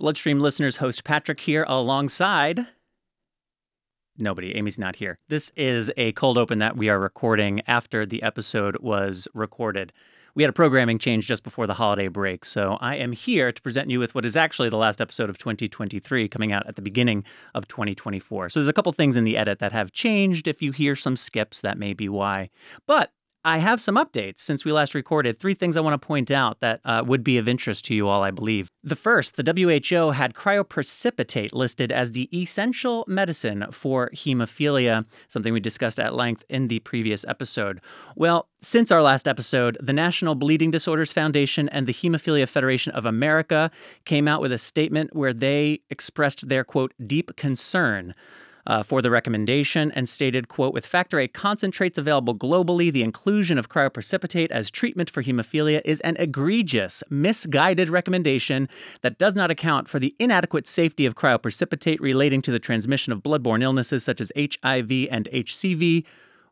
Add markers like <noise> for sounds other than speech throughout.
Bloodstream listeners, host Patrick here alongside nobody. Amy's not here. This is a cold open that we are recording after the episode was recorded. We had a programming change just before the holiday break, so I am here to present you with what is actually the last episode of 2023 coming out at the beginning of 2024. So there's a couple things in the edit that have changed. If you hear some skips, that may be why. But I have some updates since we last recorded. Three things I want to point out that uh, would be of interest to you all, I believe. The first, the WHO had cryoprecipitate listed as the essential medicine for hemophilia, something we discussed at length in the previous episode. Well, since our last episode, the National Bleeding Disorders Foundation and the Hemophilia Federation of America came out with a statement where they expressed their quote, deep concern uh, for the recommendation and stated, quote, with factor VIII concentrates available globally, the inclusion of cryoprecipitate as treatment for hemophilia is an egregious, misguided recommendation that does not account for the inadequate safety of cryoprecipitate relating to the transmission of bloodborne illnesses such as HIV and HCV.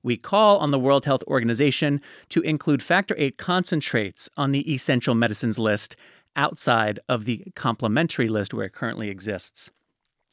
We call on the World Health Organization to include factor VIII concentrates on the essential medicines list outside of the complementary list where it currently exists.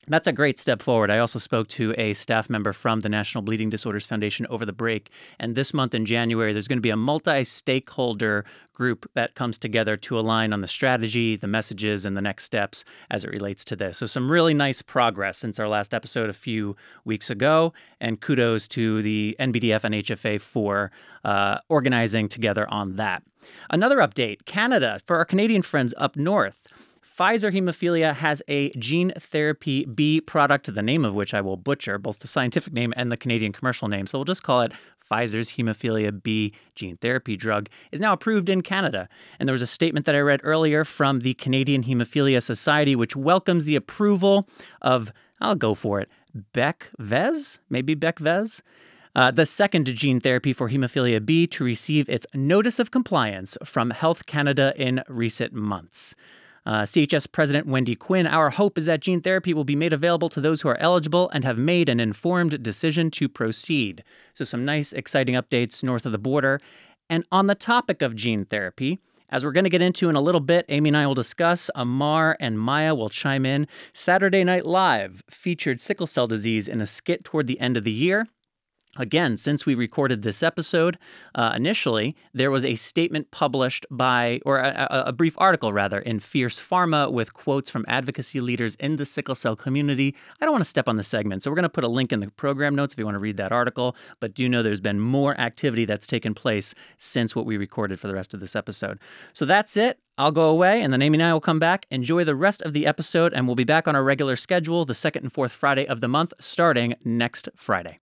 That's a great step forward. I also spoke to a staff member from the National Bleeding Disorders Foundation over the break. And this month in January, there's going to be a multi stakeholder group that comes together to align on the strategy, the messages, and the next steps as it relates to this. So, some really nice progress since our last episode a few weeks ago. And kudos to the NBDF and HFA for uh, organizing together on that. Another update Canada, for our Canadian friends up north. Pfizer Hemophilia has a gene therapy B product, the name of which I will butcher, both the scientific name and the Canadian commercial name. So we'll just call it Pfizer's Hemophilia B gene therapy drug, is now approved in Canada. And there was a statement that I read earlier from the Canadian Hemophilia Society, which welcomes the approval of, I'll go for it, Beqvez, maybe Beqvez. Uh, the second gene therapy for hemophilia B to receive its notice of compliance from Health Canada in recent months. Uh, CHS President Wendy Quinn, our hope is that gene therapy will be made available to those who are eligible and have made an informed decision to proceed. So, some nice, exciting updates north of the border. And on the topic of gene therapy, as we're going to get into in a little bit, Amy and I will discuss. Amar and Maya will chime in. Saturday Night Live featured sickle cell disease in a skit toward the end of the year. Again, since we recorded this episode uh, initially, there was a statement published by, or a, a, brief article rather, in Fierce Pharma with quotes from advocacy leaders in the sickle cell community. I don't want to step on the segment, so we're going to put a link in the program notes if you want to read that article. But do know there's been more activity that's taken place since what we recorded for the rest of this episode. So that's it. I'll go away, and then Amy and I will come back. Enjoy the rest of the episode, and we'll be back on our regular schedule the second and fourth Friday of the month, starting next Friday.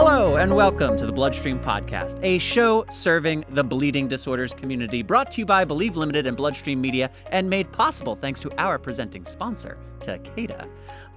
Hello, and welcome to the Bloodstream Podcast, a show serving the bleeding disorders community, brought to you by Believe Limited and Bloodstream Media, and made possible thanks to our presenting sponsor, Takeda.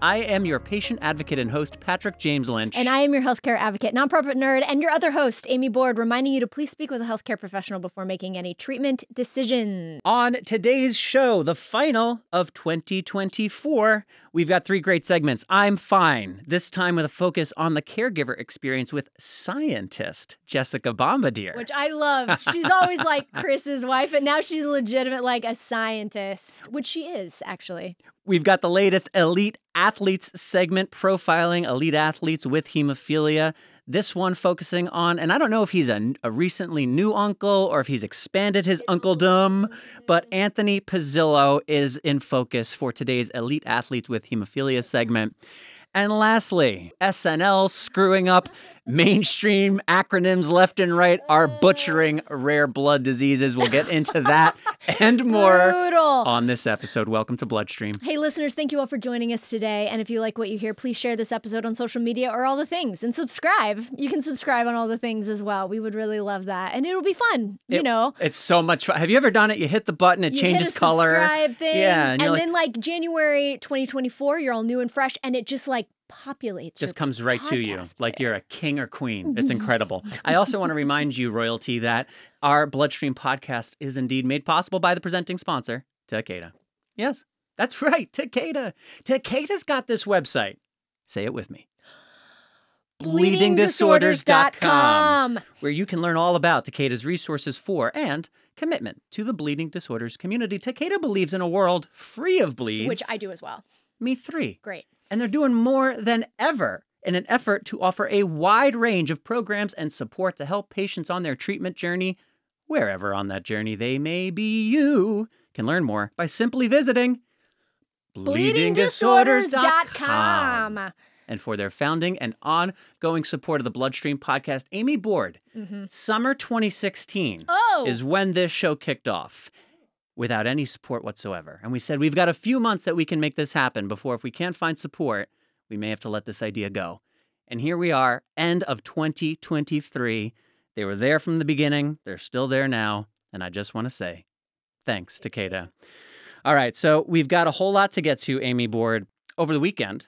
I am your patient advocate and host, Patrick James Lynch. And I am your healthcare advocate, nonprofit nerd, and your other host, Amy Board, reminding you to please speak with a healthcare professional before making any treatment decisions. On today's show, the final of 2024, we've got three great segments. I'm fine, this time with a focus on the caregiver experience with scientist Jessica Bombardier. Which I love. She's always like <laughs> Chris's wife, but now she's legitimate like a scientist, which she is, actually. We've got the latest elite athletes segment profiling elite athletes with hemophilia. This one focusing on, and I don't know if he's a, a recently new uncle or if he's expanded his uncledom, but Anthony Pezzillo is in focus for today's elite athletes with hemophilia segment. And lastly, SNL screwing up mainstream acronyms left and right are butchering rare blood diseases. We'll get into that <laughs> and more Brutal. on this episode. Welcome to Bloodstream. Hey, listeners, thank you all for joining us today. And if you like what you hear, please share this episode on social media or all the things and subscribe. You can subscribe on all the things as well. We would really love that. And it'll be fun, you It- know. It's so much fun. Have you ever done it? You hit the button, it You changes color. subscribe thing, Yeah, and, and like- then like January 2024, you're all new and fresh, and it just like populates. just comes right to you like you're a king or queen. It's mm-hmm. incredible. I also want to remind you, Royalty, that our Bloodstream podcast is indeed made possible by the presenting sponsor, Takeda. Yes, that's right, Takeda. Takeda's got this website. Say it with me. bleedingdisorders.com. where you can learn all about Takeda's resources for and commitment to the bleeding disorders community. Takeda believes in a world free of bleeds. Which I do as well. Me three. Great. And they're doing more than ever in an effort to offer a wide range of programs and support to help patients on their treatment journey, wherever on that journey they may be. You can learn more by simply visiting bleedingdisorders.com. And for their founding and ongoing support of the Bloodstream podcast, Amy Board, Mm-hmm. summer 2016 Oh, is when this show kicked off without any support whatsoever. And we said, we've got a few months that we can make this happen before, if we can't find support, we may have to let this idea go. And here we are, end of 2023. They were there from the beginning, they're still there now. And I just want to say, thanks, to Takeda. All right, so we've got a whole lot to get to, Amy Board. Over the weekend,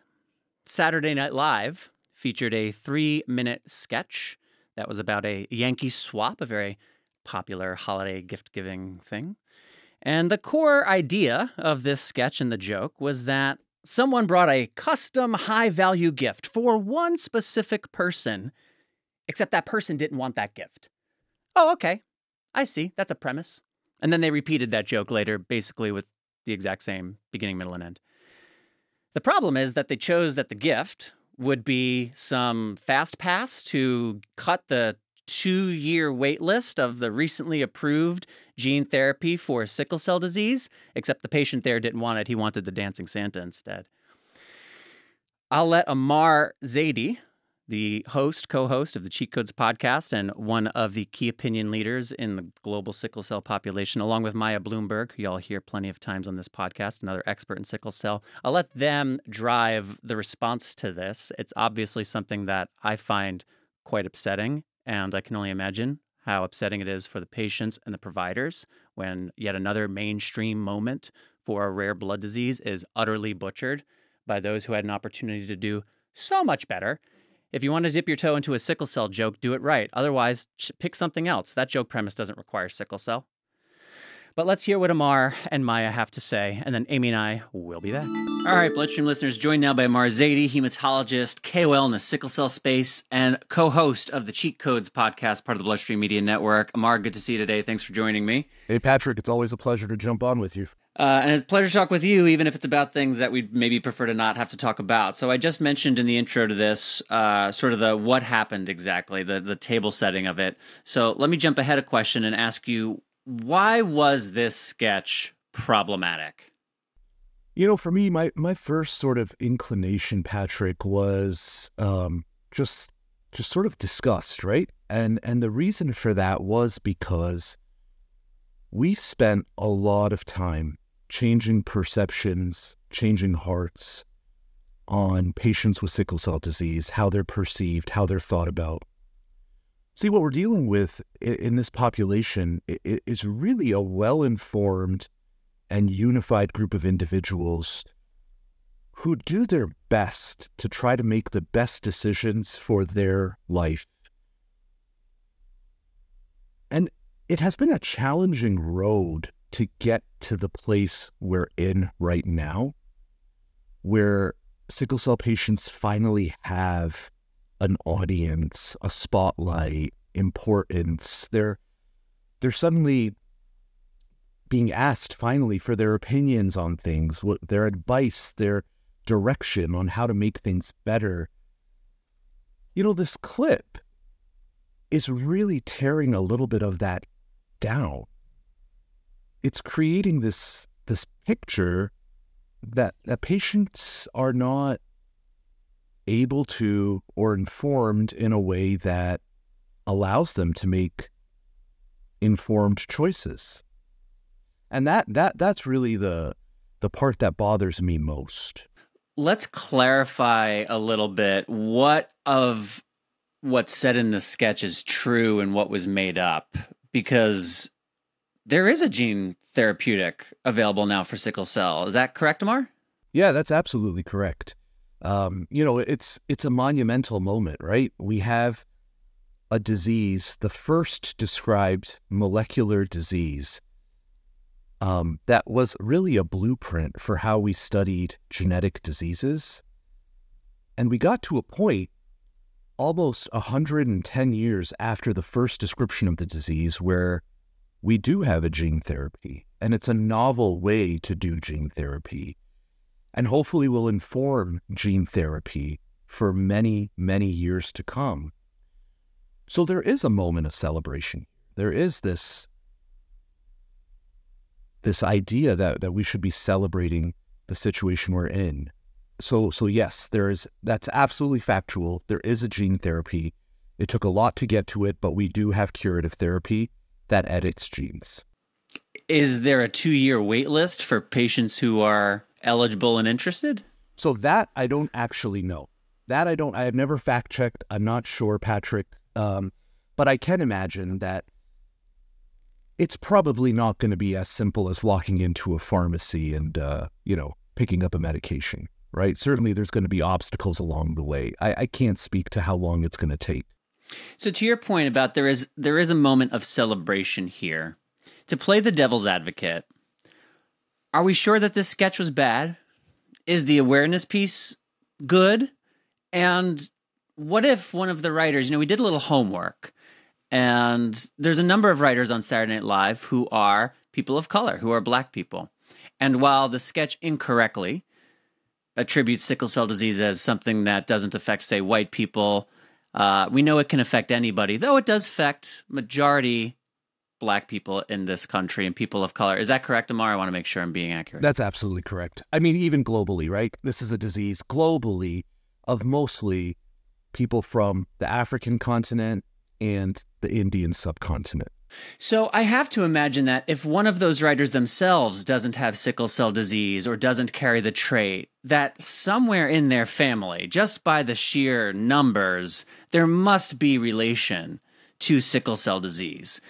Saturday Night Live featured a three minute sketch that was about a Yankee swap, a very popular holiday gift giving thing. And the core idea of this sketch and the joke was that someone brought a custom high value gift for one specific person, except that person didn't want that gift. Oh, okay. I see. That's a premise. And then they repeated that joke later, basically with the exact same beginning, middle, and end. The problem is that they chose that the gift would be some fast pass to cut the two year wait list of the recently approved gene therapy for sickle cell disease, except the patient there didn't want it. He wanted the dancing Santa instead. I'll let Amar Zaidi, the host, co host of the Cheat Codes podcast, and one of the key opinion leaders in the global sickle cell population, along with Maya Bloomberg, who y'all hear plenty of times on this podcast, another expert in sickle cell. I'll let them drive the response to this. It's obviously something that I find quite upsetting, and I can only imagine how upsetting it is for the patients and the providers when yet another mainstream moment for a rare blood disease is utterly butchered by those who had an opportunity to do so much better. If you want to dip your toe into a sickle cell joke, do it right. Otherwise, pick something else. That joke premise doesn't require sickle cell. But let's hear what Amar and Maya have to say, and then Amy and I will be back. All right, Bloodstream listeners, joined now by Amar Zaidi, hematologist, KOL in the sickle cell space, and co host of the Cheat Codes podcast, part of the Bloodstream Media Network. Amar, good to see you today. Thanks for joining me. Hey, Patrick, it's always a pleasure to jump on with you. Uh, and it's a pleasure to talk with you, even if it's about things that we'd maybe prefer to not have to talk about. So I just mentioned in the intro to this, uh, sort of the what happened exactly, the the table setting of it. So let me jump ahead a question and ask you, why was this sketch problematic? You know, for me, my my first sort of inclination, Patrick, was um, just just sort of disgust, right? And and the reason for that was because we've spent a lot of time changing perceptions, changing hearts on patients with sickle cell disease, how they're perceived, how they're thought about. See, what we're dealing with in this population is really a well informed and unified group of individuals who do their best to try to make the best decisions for their life. And it has been a challenging road to get to the place we're in right now, where sickle cell patients finally have an audience, a spotlight, importance. They're they're suddenly being asked finally for their opinions on things, what their advice, their direction on how to make things better. You know, this clip is really tearing a little bit of that down. It's creating this this picture that that patients are not able to or informed in a way that allows them to make informed choices. And that that that's really the the part that bothers me most. Let's clarify a little bit what of what's said in the sketch is true and what was made up, because there is a gene therapeutic available now for sickle cell. Is that correct, Amar? Yeah, that's absolutely correct. Um, you know, it's it's a monumental moment, right? We have a disease, the first described molecular disease, um, that was really a blueprint for how we studied genetic diseases. And we got to a point almost 110 years after the first description of the disease where we do have a gene therapy, and it's a novel way to do gene therapy, and hopefully will inform gene therapy for many, many years to come. So there is a moment of celebration. There is this this idea that, that we should be celebrating the situation we're in. So so yes, there is that's absolutely factual. There is a gene therapy. It took a lot to get to it, but we do have curative therapy that edits genes. Is there a two year wait list for patients who are eligible and interested? So that I don't actually know. That I don't. I have never fact checked. I'm not sure, Patrick. Um, but I can imagine that it's probably not going to be as simple as walking into a pharmacy and uh, you know picking up a medication, right? Certainly, there's going to be obstacles along the way. I, I can't speak to how long it's going to take. So, to your point about there is there is a moment of celebration here. To play the devil's advocate, are we sure that this sketch was bad? Is the awareness piece good? And what if one of the writers, you know, we did a little homework, and there's a number of writers on Saturday Night Live who are people of color, who are black people. And while the sketch incorrectly attributes sickle cell disease as something that doesn't affect, say, white people, uh, we know it can affect anybody, though it does affect majority black people in this country and people of color. Is that correct, Amar? I want to make sure I'm being accurate. That's absolutely correct. I mean, even globally, right? This is a disease globally of mostly people from the African continent and the Indian subcontinent. So I have to imagine that if one of those writers themselves doesn't have sickle cell disease or doesn't carry the trait, that somewhere in their family, just by the sheer numbers, there must be relation to sickle cell disease.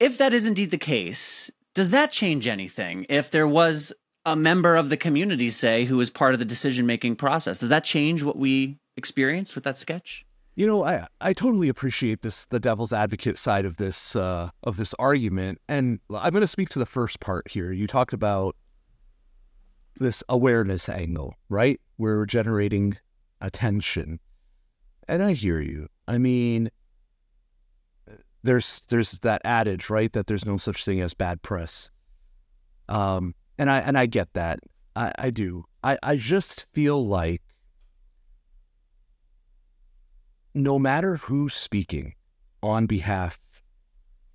If that is indeed the case, does that change anything? If there was a member of the community, say, who was part of the decision making process, does that change what we experienced with that sketch? You know, I I totally appreciate this the devil's advocate side of this uh, of this argument, and I'm going to speak to the first part here. You talked about this awareness angle, right? We're generating attention, and I hear you. I mean, there's there's that adage, right, that there's no such thing as bad press. Um, and I and I get that. I, I do. I, I just feel like no matter who's speaking on behalf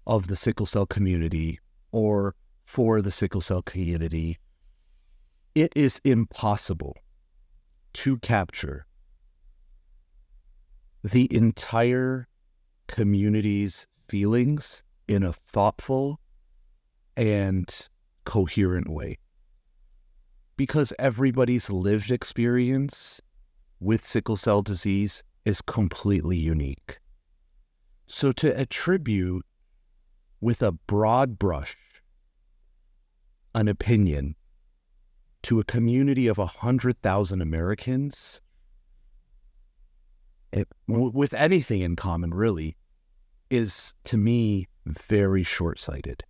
of the sickle cell community or for the sickle cell community, it is impossible to capture the entire community's feelings in a thoughtful and coherent way. Because everybody's lived experience with sickle cell disease is completely unique. So to attribute with a broad brush an opinion to a community of 100,000 Americans, it, with anything in common, really, is to me very short sighted.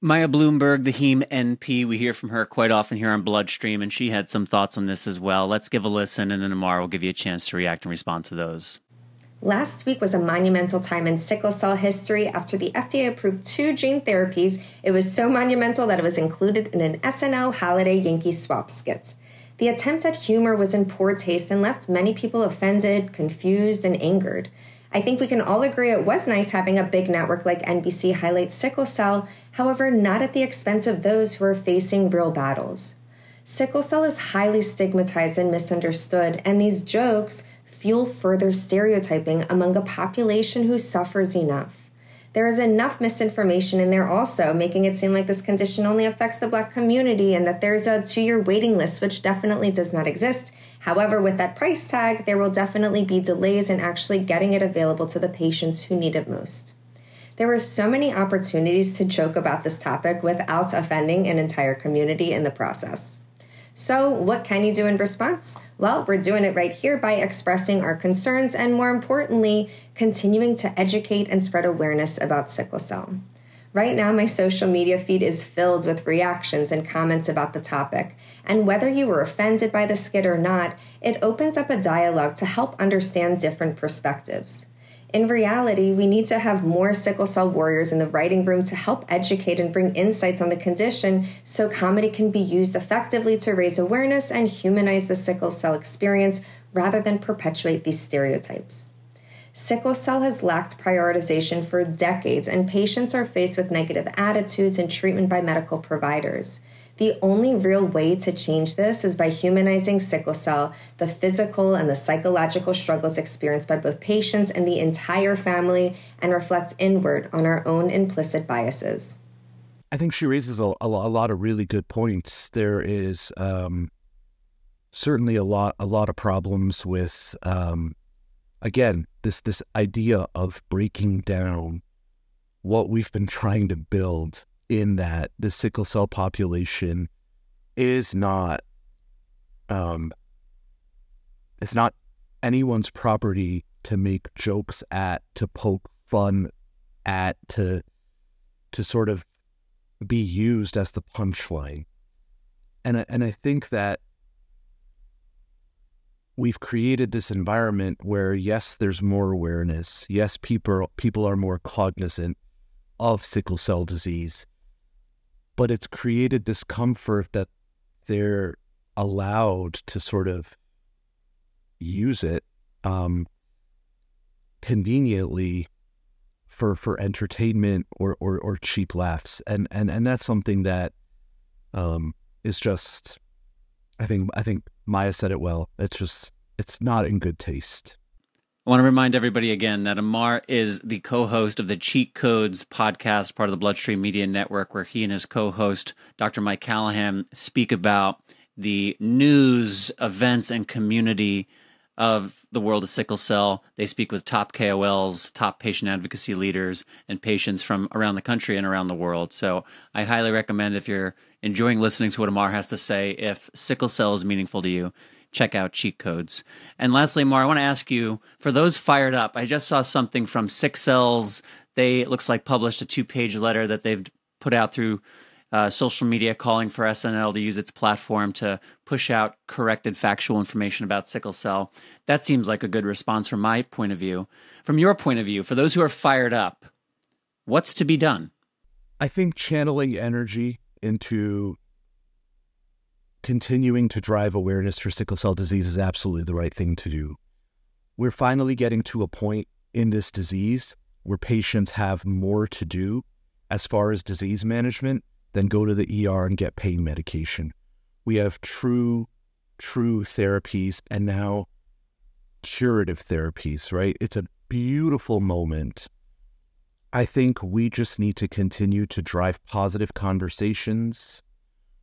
Maya Bloomberg, the Heme NP, we hear from her quite often here on Bloodstream, and she had some thoughts on this as well. Let's give a listen, and then tomorrow we'll give you a chance to react and respond to those. Last week was a monumental time in sickle cell history after the FDA approved two gene therapies. It was so monumental that it was included in an SNL holiday Yankee swap skit. The attempt at humor was in poor taste and left many people offended, confused, and angered. I think we can all agree it was nice having a big network like NBC highlight sickle cell, however, not at the expense of those who are facing real battles. Sickle cell is highly stigmatized and misunderstood, and these jokes fuel further stereotyping among a population who suffers enough. There is enough misinformation in there also, making it seem like this condition only affects the black community and that there's a two year waiting list, which definitely does not exist. However, with that price tag, there will definitely be delays in actually getting it available to the patients who need it most. There are so many opportunities to joke about this topic without offending an entire community in the process. So, what can you do in response? Well, we're doing it right here by expressing our concerns and, more importantly, continuing to educate and spread awareness about sickle cell. Right now, my social media feed is filled with reactions and comments about the topic. And whether you were offended by the skit or not, it opens up a dialogue to help understand different perspectives. In reality, we need to have more sickle cell warriors in the writing room to help educate and bring insights on the condition so comedy can be used effectively to raise awareness and humanize the sickle cell experience rather than perpetuate these stereotypes. Sickle cell has lacked prioritization for decades, and patients are faced with negative attitudes and treatment by medical providers. The only real way to change this is by humanizing sickle cell, the physical and the psychological struggles experienced by both patients and the entire family, and reflect inward on our own implicit biases. I think she raises a, a, lot of really good points. There is um, certainly a lot a lot of problems with um, again this this idea of breaking down what we've been trying to build in that the sickle cell population is not um it's not anyone's property to make jokes at to poke fun at to to sort of be used as the punchline. And and I think that we've created this environment where yes there's more awareness. Yes people people are more cognizant of sickle cell disease. But it's created this comfort that they're allowed to sort of use it um, conveniently for for entertainment or, or or cheap laughs. And and and that's something that um, is just I think I think Maya said it well. It's just it's not in good taste. I want to remind everybody again that Amar is the co-host of the Cheat Codes podcast, part of the Bloodstream Media Network, where he and his co-host Dr. Mike Callahan speak about the news, events, and community of the world of sickle cell. They speak with top KOLs, top patient advocacy leaders, and patients from around the country and around the world. So I highly recommend if you're enjoying listening to what Amar has to say, if sickle cell is meaningful to you, check out cheat codes. And lastly, Amar, I want to ask you for those fired up, I just saw something from Sick Cells. They, it looks like, published a two page letter that they've put out through uh, social media calling for SNL to use its platform to push out corrected factual information about sickle cell. That seems like a good response from my point of view. From your point of view, for those who are fired up, what's to be done? I think channeling energy into continuing to drive awareness for sickle cell disease is absolutely the right thing to do. We're finally getting to a point in this disease where patients have more to do as far as disease management then go to the ER and get pain medication. We have true, true therapies and now curative therapies, right? It's a beautiful moment. I think we just need to continue to drive positive conversations.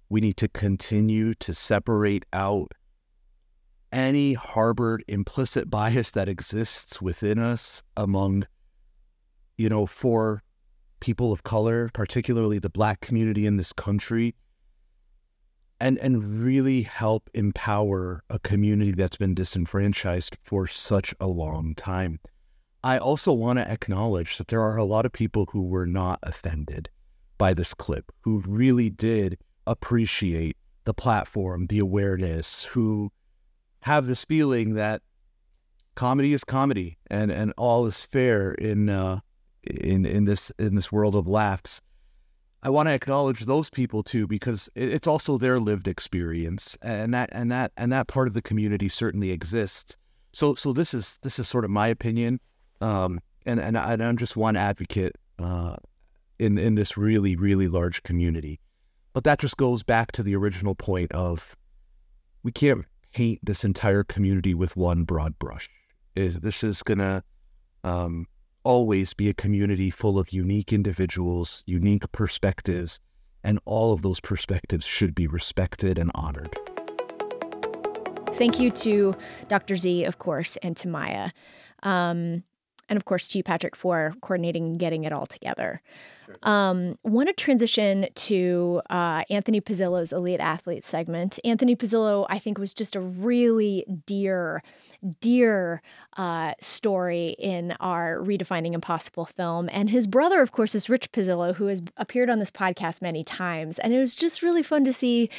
We need to continue to separate out any harbored implicit bias that exists within us among, you know, for people of color, particularly the black community in this country, and and really help empower a community that's been disenfranchised for such a long time. I also want to acknowledge that there are a lot of people who were not offended by this clip, who really did appreciate the platform, the awareness, who have this feeling that comedy is comedy and, and all is fair in uh, in in this in this world of laughs. I want to acknowledge those people too because it's also their lived experience, and that and that and that part of the community certainly exists. So so this is this is sort of my opinion, um, and and, I, am just one advocate uh, in in this really really large community. But that just goes back to the original point of we can't paint this entire community with one broad brush. This is gonna um, always be a community full of unique individuals, unique perspectives, and all of those perspectives should be respected and honored. Thank you to Dr. Z, of course, and to Maya. Um, and of course, to you, Patrick, for coordinating and getting it all together. Um, want to transition to uh, Anthony Pezzillo's Elite Athlete segment. Anthony Pezzillo, I think, was just a really dear, dear uh, story in our Redefining Impossible film. And his brother, of course, is Rich Pezzillo, who has appeared on this podcast many times. And it was just really fun to see,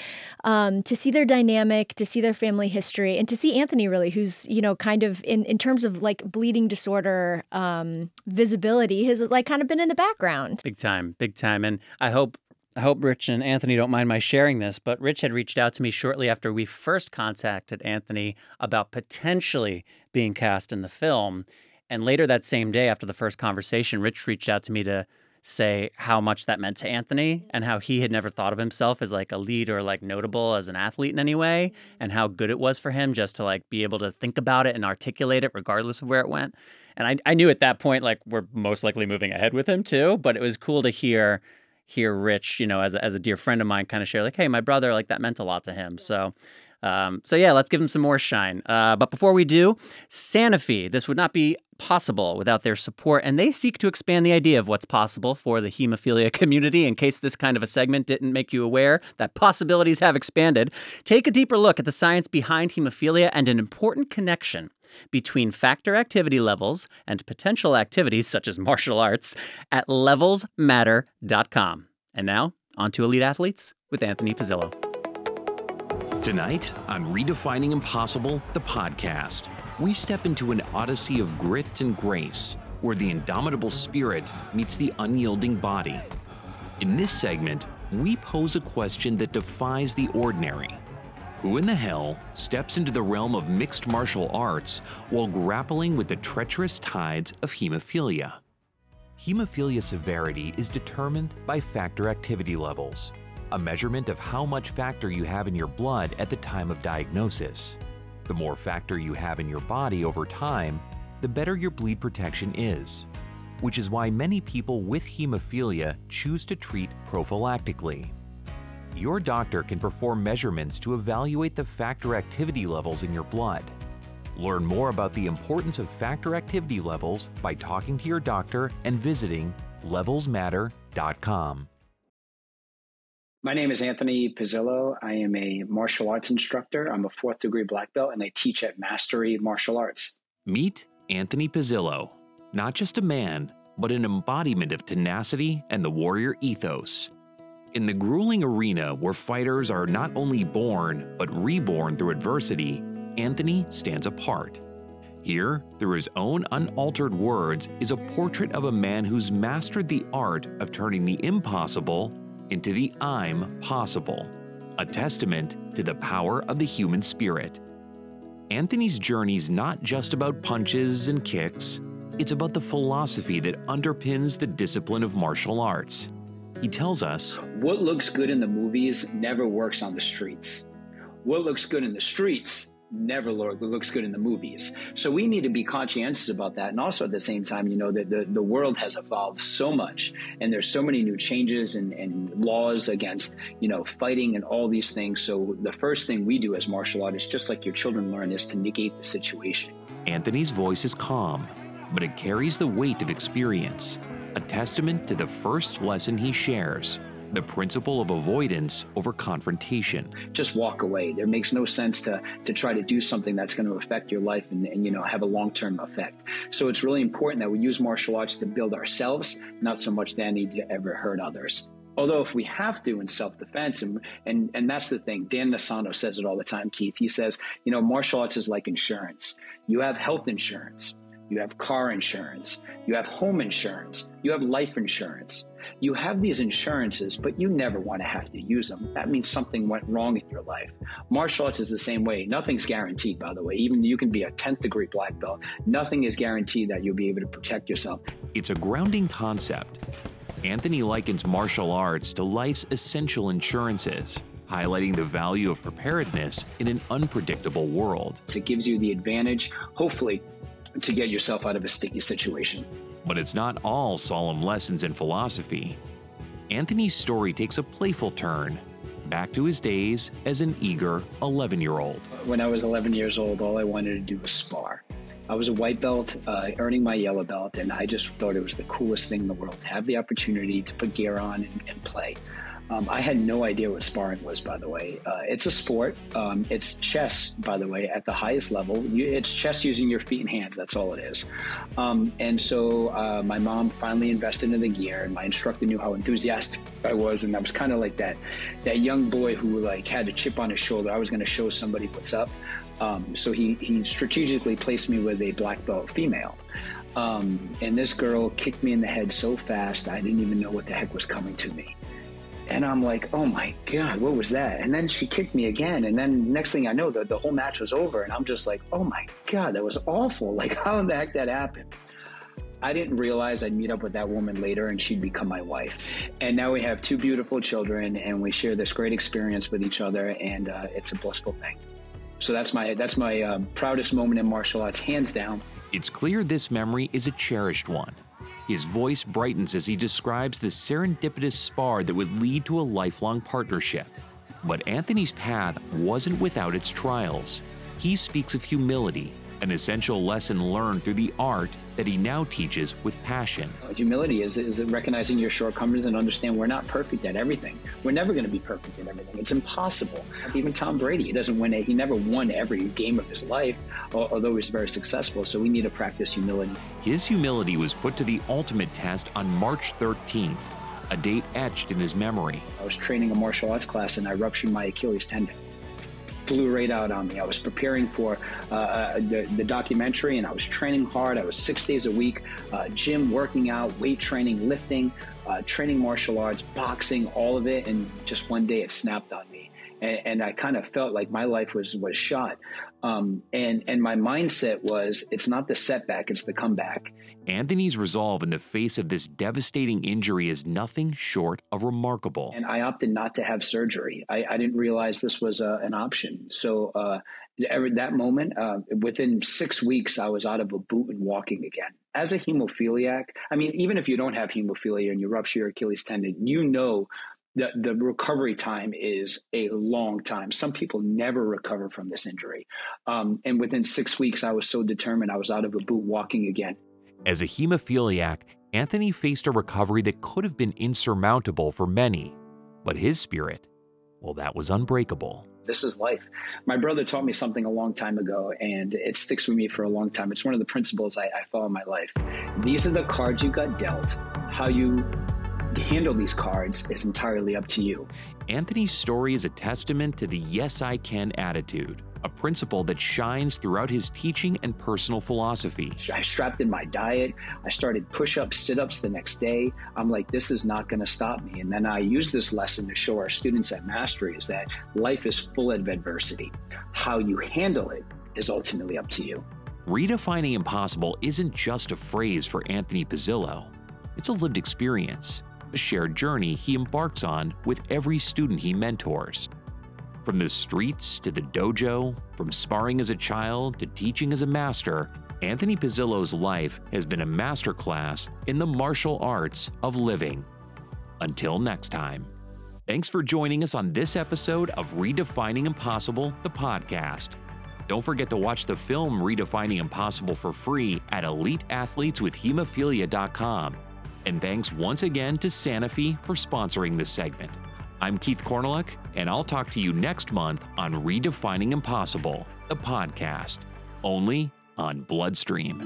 um, to see their dynamic, to see their family history, and to see Anthony really, who's you know kind of in in terms of like bleeding disorder um, visibility has like kind of been in the background. Big time, big time. And I hope I hope Rich and Anthony don't mind my sharing this, but Rich had reached out to me shortly after we first contacted Anthony about potentially being cast in the film. And later that same day, after the first conversation, Rich reached out to me to say how much that meant to Anthony and how he had never thought of himself as like a lead or like notable as an athlete in any way and how good it was for him just to like be able to think about it and articulate it regardless of where it went. And I, I knew at that point like we're most likely moving ahead with him too, but it was cool to hear hear Rich, you know, as a, as a dear friend of mine, kind of share like, hey, my brother, like that meant a lot to him. So, um, so yeah, let's give him some more shine. Uh, but before we do, Sanofi, this would not be possible without their support, and they seek to expand the idea of what's possible for the hemophilia <laughs> community. In case this kind of a segment didn't make you aware that possibilities have expanded, take a deeper look at the science behind hemophilia and an important connection between factor activity levels and potential activities such as martial arts at levelsmatter.com. And now, on to Elite Athletes with Anthony Pezzillo. Tonight on Redefining Impossible, the podcast, we step into an odyssey of grit and grace where the indomitable spirit meets the unyielding body. In this segment, we pose a question that defies the ordinary who in the hell steps into the realm of mixed martial arts while grappling with the treacherous tides of hemophilia? Hemophilia severity is determined by factor activity levels, a measurement of how much factor you have in your blood at the time of diagnosis. The more factor you have in your body over time, the better your bleed protection is, which is why many people with hemophilia choose to treat prophylactically. Your doctor can perform measurements to evaluate the factor activity levels in your blood. Learn more about the importance of factor activity levels by talking to your doctor and visiting levelsmatter.com. My name is Anthony Pezzillo. I am a martial arts instructor. I'm a fourth degree black belt and I teach at Mastery Martial Arts. Meet Anthony Pezzillo, not just a man, but an embodiment of tenacity and the warrior ethos. In the grueling arena where fighters are not only born, but reborn through adversity, Anthony stands apart. Here, through his own unaltered words, is a portrait of a man who's mastered the art of turning the impossible into the I'm possible, a testament to the power of the human spirit. Anthony's journey's not just about punches and kicks, it's about the philosophy that underpins the discipline of martial arts. He tells us What looks good in the movies never works on the streets. What looks good in the streets never looks good in the movies. So we need to be conscientious about that. And also at the same time, you know, that the, the world has evolved so much and there's so many new changes and, and laws against, you know, fighting and all these things. So the first thing we do as martial artists, just like your children learn, is to negate the situation. Anthony's voice is calm, but it carries the weight of experience a testament to the first lesson he shares the principle of avoidance over confrontation. Just walk away. There makes no sense to to try to do something that's going to affect your life and, and you know have a long term effect. So it's really important that we use martial arts to build ourselves, not so much that need to ever hurt others. Although if we have to in self-defense, and, and and that's the thing, Dan Inosanto says it all the time, Keith. He says, you know, martial arts is like insurance. You have health insurance you have car insurance, you have home insurance, you have life insurance. You have these insurances, but you never want to have to use them. That means something went wrong in your life. Martial arts is the same way. Nothing's guaranteed, by the way. Even you can be a 10th degree black belt. Nothing is guaranteed that you'll be able to protect yourself. It's a grounding concept. Anthony likens martial arts to life's essential insurances highlighting the value of preparedness in an unpredictable world. It gives you the advantage, hopefully, to get yourself out of a sticky situation. But it's not all solemn lessons in philosophy. Anthony's story takes a playful turn, back to his days as an eager 11 year old. When I was 11 years old, all I wanted to do was spar. I was a white belt, uh, earning my yellow belt, and I just thought it was the coolest thing in the world to have the opportunity to put gear on and, and play. Um, I had no idea what sparring was, by the way. Uh, it's a sport. Um, it's chess, by the way, at the highest level. You, it's chess using your feet and hands. That's all it is. Um, and so uh, my mom finally invested in the gear, and my instructor knew how enthusiastic I was, and I was kind of like that that young boy who like had a chip on his shoulder. I was going to show somebody what's up. Um, so he he strategically placed me with a black belt female. Um, and this girl kicked me in the head so fast, I didn't even know what the heck was coming to me. And I'm like, oh my God, what was that? And then she kicked me again. And then next thing I know, the, the whole match was over. And I'm just like, oh my God, that was awful. <laughs> Like, how in the heck that happened? I didn't realize I'd meet up with that woman later and she'd become my wife. And now we have two beautiful children and we share this great experience with each other. And uh, it's a blissful thing. So that's my that's my uh, proudest moment in martial arts, hands down. It's clear this memory is a cherished one. His voice brightens as he describes the serendipitous spar that would lead to a lifelong partnership. But Anthony's path wasn't without its trials. He speaks of humility, an essential lesson learned through the art that he now teaches with passion. Uh, humility is, is recognizing your shortcomings and understand we're not perfect at everything. We're never going to be perfect at everything. It's impossible. Even Tom Brady, he doesn't win. He never won every game of his life, although he's very successful. So we need to practice humility. His humility was put to the ultimate test on March 13th, a date etched in his memory. I was training a martial arts class and I ruptured my Achilles tendon flew right out on me. I was preparing for uh, uh, the, the, documentary and I was training hard. I was six days a week, uh, gym, working out, weight training, lifting, uh, training martial arts, boxing, all of it. And just one day it snapped on me. And, and I kind of felt like my life was was shot. Um, and and my mindset was it's not the setback, it's the comeback. Anthony's resolve in the face of this devastating injury is nothing short of remarkable. And I opted not to have surgery. I, I didn't realize this was uh, an option. So uh, every, that moment, uh, within six weeks, I was out of a boot and walking again. As a hemophiliac, I mean, even if you don't have hemophilia and you rupture your Achilles tendon, you know the, the recovery time is a long time. Some people never recover from this injury. Um, and within six weeks, I was so determined I was out of a boot walking again. As a hemophiliac, Anthony faced a recovery that could have been insurmountable for many, but his spirit, well, that was unbreakable. This is life. My brother taught me something a long time ago, and it sticks with me for a long time. It's one of the principles I, I follow in my life. These are the cards you got dealt. How you handle these cards is entirely up to you. Anthony's story is a testament to the yes, I can attitude, a principle that shines throughout his teaching and personal philosophy. I strapped in my diet. I started push ups, sit ups the next day. I'm like, this is not going to stop me. And then I use this lesson to show our students at Mastery is that life is full of adversity. How you handle it is ultimately up to you. Redefining impossible isn't just a phrase for Anthony Pezzillo, it's a lived experience a shared journey he embarks on with every student he mentors. From the streets to the dojo, from sparring as a child to teaching as a master, Anthony Pezzillo's life has been a masterclass in the martial arts of living. Until next time, thanks for joining us on this episode of Redefining Impossible, the podcast. Don't forget to watch the film Redefining Impossible for free at eliteathleteswithhemophilia.com and thanks once again to Sanofi for sponsoring this segment. I'm Keith Korneluk, and I'll talk to you next month on Redefining Impossible, the podcast, only on Bloodstream.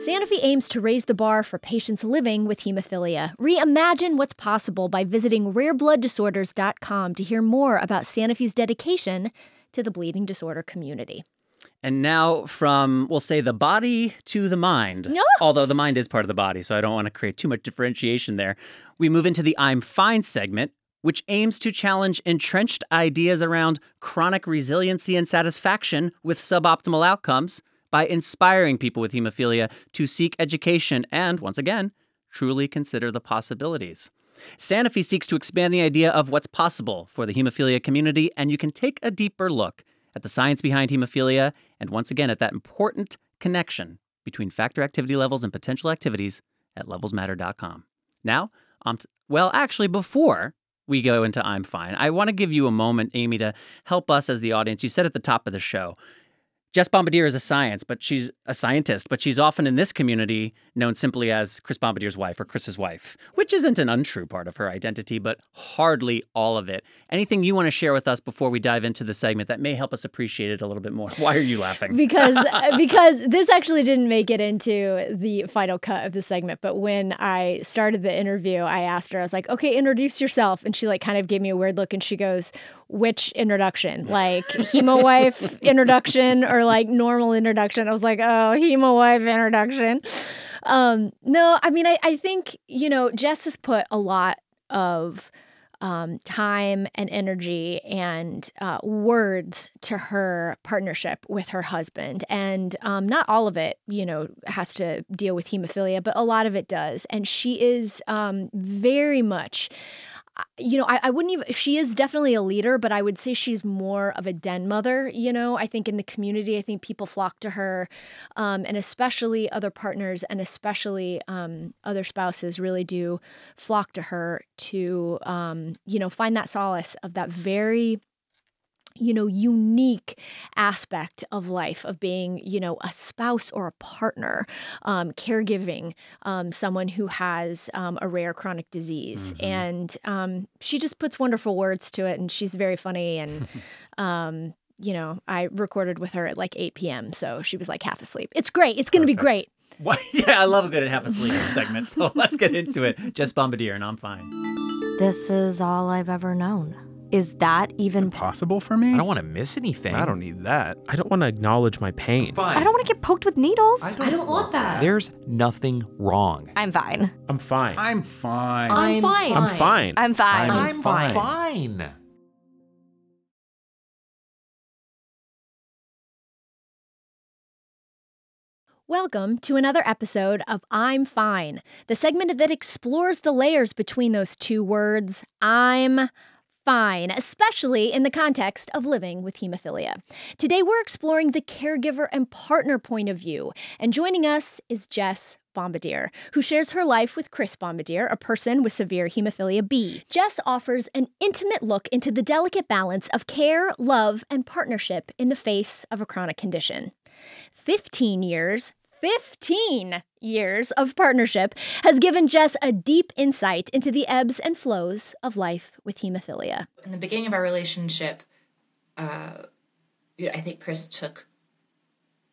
Sanofi aims to raise the bar for patients living with hemophilia. Reimagine what's possible by visiting rareblood.disorders.com to hear more about Sanofi's dedication to the bleeding disorder community. And now from, we'll say, the body to the mind. No. Although the mind is part of the body, so I don't want to create too much differentiation there. We move into the I'm Fine segment, which aims to challenge entrenched ideas around chronic resiliency and satisfaction with suboptimal outcomes by inspiring people with hemophilia to seek education and, once again, truly consider the possibilities. Sanofi seeks to expand the idea of what's possible for the hemophilia community, and you can take a deeper look at the science behind hemophilia, and once again at that important connection between factor activity levels and potential activities at levelsmatter.com. Now, um, well, actually, before we go into I'm Fine, I want to give you a moment, Amy, to help us as the audience. You said at the top of the show, Jess Bombardier is a science, but she's a scientist, but she's often in this community known simply as Chris Bombardier's wife or Chris's wife, which isn't an untrue part of her identity, but hardly all of it. Anything you want to share with us before we dive into the segment that may help us appreciate it a little bit more? Why are you laughing? because <laughs> uh, because this actually didn't make it into the final cut of the segment, but when I started the interview, I asked her, I was like, "Okay, introduce yourself," and she like kind of gave me a weird look, and she goes, "Which introduction? Like <laughs> hemo wife introduction or like normal introduction?" I was like, "Oh, hemo wife introduction." Um, no, I mean, I, I think, you know, Jess has put a lot of um, time and energy and uh, words to her partnership with her husband. And um, not all of it, you know, has to deal with hemophilia, but a lot of it does. And she is um, very much you know, I, I wouldn't even, she is definitely a leader, but I would say she's more of a den mother. You know, I think in the community, I think people flock to her, um, and especially other partners and especially um, other spouses really do flock to her to, um, you know, find that solace of that very you know, unique aspect of life of being, you know, a spouse or a partner, um, caregiving um, someone who has um, a rare chronic disease. Mm-hmm. And um, she just puts wonderful words to it, and she's very funny. And, <laughs> um, you know, I recorded with her at like 8 p.m., so she was like half asleep. It's great. It's going to be great. <laughs> What? Yeah, I love a good half asleep segment. So <laughs> let's get into it. Jess Bombardier, and I'm fine. This is all I've ever known. Is that even possible for me? I don't want to miss anything. I don't need that. I don't want to acknowledge my pain. Fine. I don't want to get poked with needles. I don't, I don't want that. There's nothing wrong. I'm fine. I'm fine. I'm fine. I'm fine. I'm fine. I'm fine. I'm, I'm fine. fine. Welcome to another episode of I'm Fine, the segment that explores the layers between those two words, I'm fine, especially in the context of living with hemophilia. Today, we're exploring the caregiver and partner point of view, and joining us is Jess Bombardier, who shares her life with Chris Bombardier, a person with severe hemophilia B. Jess offers an intimate look into the delicate balance of care, love, and partnership in the face of a chronic condition. 15 years 15 years of partnership has given Jess a deep insight into the ebbs and flows of life with hemophilia. In the beginning of our relationship, uh, I think Chris took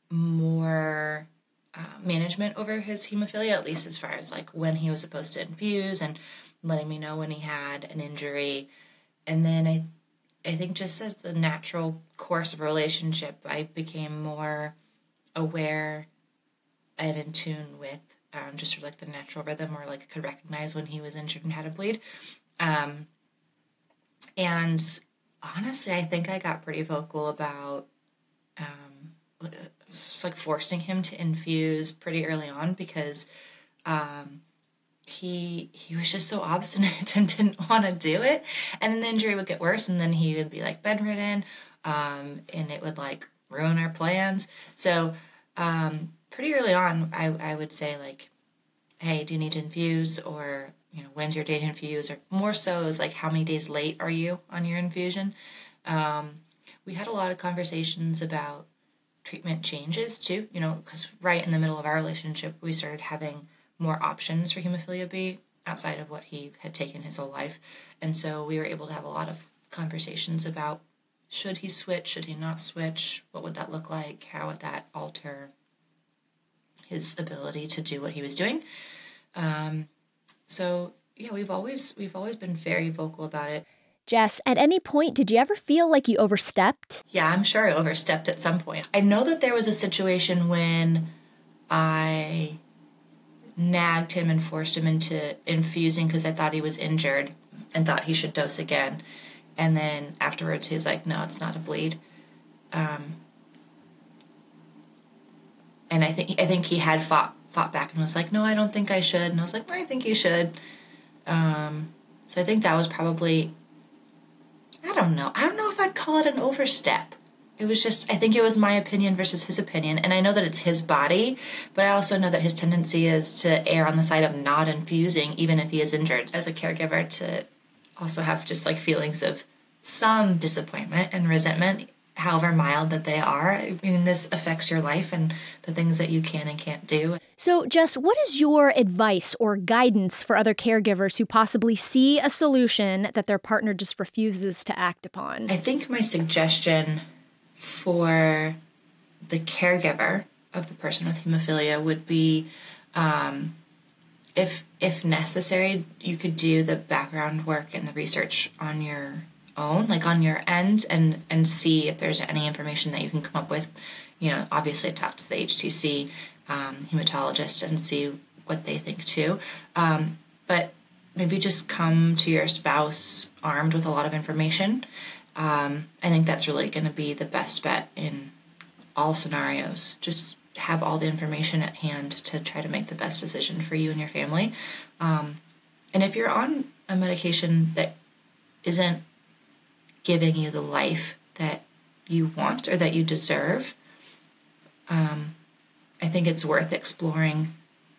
more uh, management over his hemophilia, at least as far as like when he was supposed to infuse and letting me know when he had an injury. And then I, I think just as the natural course of a relationship, I became more aware and in tune with um, just sort of like the natural rhythm or like could recognize when he was injured and had a bleed. Um, and honestly, I think I got pretty vocal about um, like forcing him to infuse pretty early on because um, he he was just so obstinate <laughs> and didn't want to do it. And then the injury would get worse, and then he would be like bedridden, um, and it would like ruin our plans. So um, pretty early on, I, I would say like, hey, do you need to infuse or you know when's your date infuse or more so is like how many days late are you on your infusion. Um, we had a lot of conversations about treatment changes too. You know, because right in the middle of our relationship, we started having more options for hemophilia B outside of what he had taken his whole life, and so we were able to have a lot of conversations about should he switch, should he not switch, what would that look like, how would that alter his ability to do what he was doing. Um, so yeah, we've always we've always been very vocal about it. Jess, at any point did you ever feel like you overstepped? Yeah, I'm sure I overstepped at some point. I know that there was a situation when I nagged him and forced him into infusing because I thought he was injured and thought he should dose again. And then afterwards, he was like, "No, it's not a bleed." Um, and I think I think he had fought fought back and was like, "No, I don't think I should." And I was like, "I think you should." Um, so I think that was probably I don't know. I don't know if I'd call it an overstep. It was just I think it was my opinion versus his opinion, and I know that it's his body, but I also know that his tendency is to err on the side of not infusing, even if he is injured. As a caregiver, to also have just like feelings of some disappointment and resentment however mild that they are. I mean, this affects your life and the things that you can and can't do. So, Jess, what is your advice or guidance for other caregivers who possibly see a solution that their partner just refuses to act upon? I think my suggestion for the caregiver of the person with hemophilia would be um, if if necessary you could do the background work and the research on your own like on your end and and see if there's any information that you can come up with you know obviously talk to the htc um, hematologist and see what they think too. Um, but maybe just come to your spouse armed with a lot of information. Um, i think that's really going to be the best bet in all scenarios. Just have all the information at hand to try to make the best decision for you and your family. Um, and if you're on a medication that isn't giving you the life that you want or that you deserve, um, I think it's worth exploring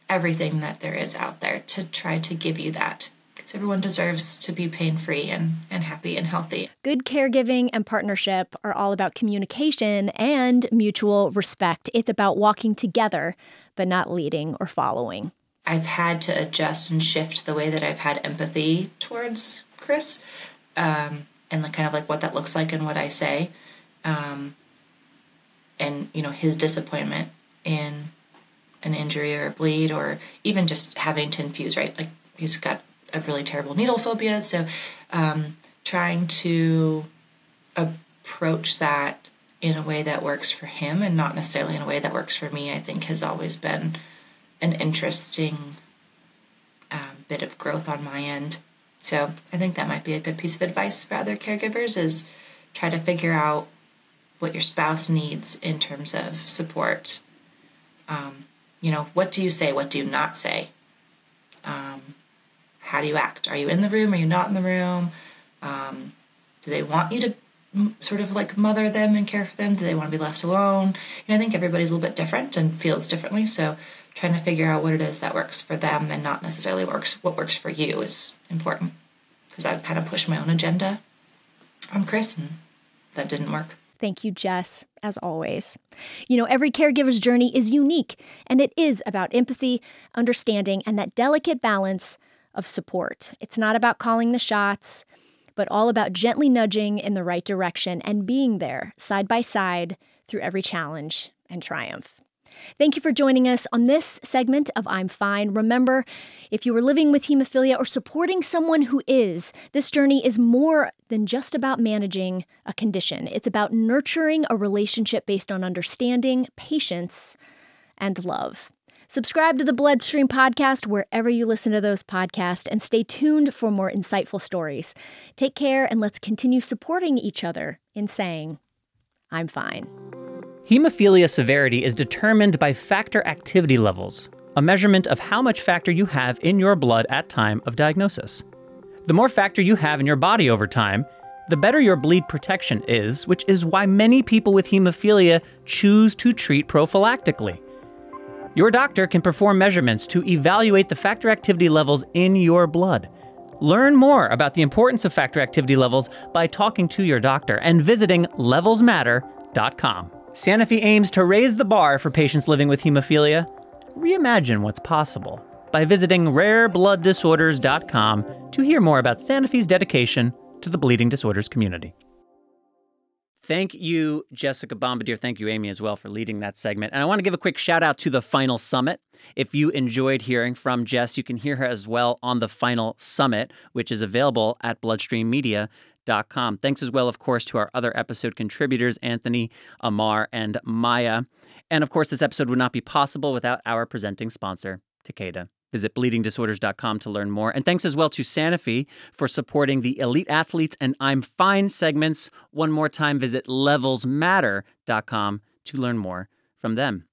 everything that there is out there to try to give you that. Because everyone deserves to be pain free and, and happy and healthy. Good caregiving and partnership are all about communication and mutual respect. It's about walking together, but not leading or following. I've had to adjust and shift the way that I've had empathy towards Chris. Um, and the kind of like what that looks like and what I say, um, and you know his disappointment in an injury or a bleed or even just having to infuse. Right, like he's got a really terrible needle phobia, so um, trying to approach that in a way that works for him and not necessarily in a way that works for me, I think has always been an interesting um, bit of growth on my end. So I think that might be a good piece of advice for other caregivers is try to figure out what your spouse needs in terms of support. Um, you know, what do you say? What do you not say? Um, how do you act? Are you in the room? Are you not in the room? Um, do they want you to sort of like mother them and care for them? Do they want to be left alone? You know, I think everybody's a little bit different and feels differently. So trying to figure out what it is that works for them and not necessarily works what works for you is important because I've kind of pushed my own agenda on Chris and that didn't work. Thank you, Jess, as always. You know, every caregiver's journey is unique, and it is about empathy, understanding, and that delicate balance of support. It's not about calling the shots, but all about gently nudging in the right direction and being there side by side through every challenge and triumph. Thank you for joining us on this segment of I'm Fine. Remember, if you are living with hemophilia or supporting someone who is, this journey is more than just about managing a condition. It's about nurturing a relationship based on understanding, patience, and love. Subscribe to the Bloodstream podcast wherever you listen to those podcasts and stay tuned for more insightful stories. Take care and let's continue supporting each other in saying, I'm fine. Hemophilia severity is determined by factor activity levels, a measurement of how much factor you have in your blood at time of diagnosis. The more factor you have in your body over time, the better your bleed protection is, which is why many people with hemophilia choose to treat prophylactically. Your doctor can perform measurements to evaluate the factor activity levels in your blood. Learn more about the importance of factor activity levels by talking to your doctor and visiting levelsmatter.com. Sanofi aims to raise the bar for patients living with hemophilia. Reimagine what's possible by visiting rareblooddisorders.com to hear more about Sanofi's dedication to the bleeding disorders community. Thank you, Jessica Bombardier. Thank you, Amy, as well, for leading that segment. And I want to give a quick shout out to the Final Summit. If you enjoyed hearing from Jess, you can hear her as well on the Final Summit, which is available at Bloodstream Com. Thanks as well, of course, to our other episode contributors, Anthony, Amar, and Maya. And of course, this episode would not be possible without our presenting sponsor, Takeda. Visit bleedingdisorders.com to learn more. And thanks as well to Sanofi for supporting the Elite Athletes and I'm Fine segments. One more time, visit levelsmatter.com to learn more from them.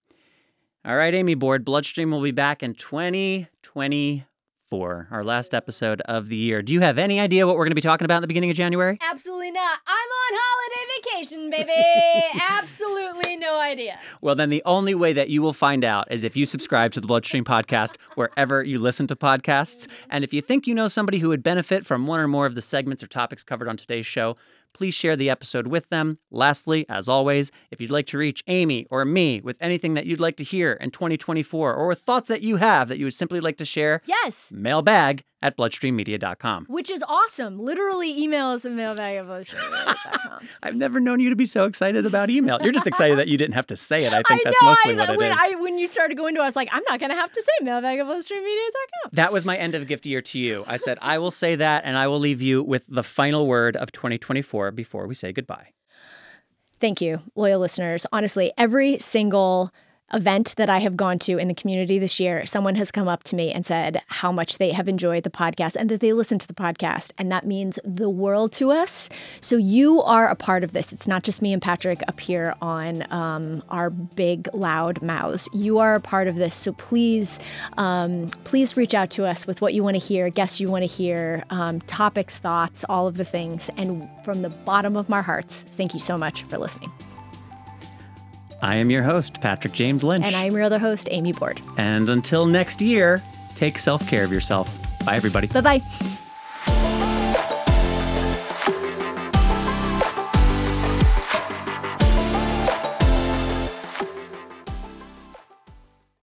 All right, Amy Board, Bloodstream will be back in 2020 for our last episode of the year. Do you have any idea what we're going to be talking about in the beginning of January? Absolutely not. I'm on holiday vacation, baby. <laughs> Absolutely no idea. Well, then the only way that you will find out is if you subscribe to the Bloodstream podcast wherever you listen to podcasts. And if you think you know somebody who would benefit from one or more of the segments or topics covered on today's show, please share the episode with them. Lastly, as always, if you'd like to reach Amy or me with anything that you'd like to hear in 2024 or with thoughts that you have that you would simply like to share, Yes. mailbag at bloodstreammedia.com. Which is awesome. Literally email us at mailbag at bloodstreammedia.com. <laughs> I've never known you to be so excited about email. You're just excited that you didn't have to say it. I think <laughs> that's know, mostly I, what it when, is. I, when you started going to, I was like, I'm not going to have to say mailbag at bloodstreammedia.com. That was my end of gift year to you. I said, I will say that, and I will leave you with the final word of 2024 before we say goodbye. Thank you, loyal listeners. Honestly, every single event that I have gone to in the community this year, someone has come up to me and said how much they have enjoyed the podcast and that they listen to the podcast. And that means the world to us. So you are a part of this. It's not just me and Patrick up here on um, our big, loud mouths. You are a part of this. So please, um, please reach out to us with what you want to hear, guests you want to hear, um, topics, thoughts, all of the things. And from the bottom of our hearts, thank you so much for listening. I am your host, Patrick James Lynch. And I'm your other host, Amy Board. And until next year, take self care of yourself. Bye, everybody. Bye bye.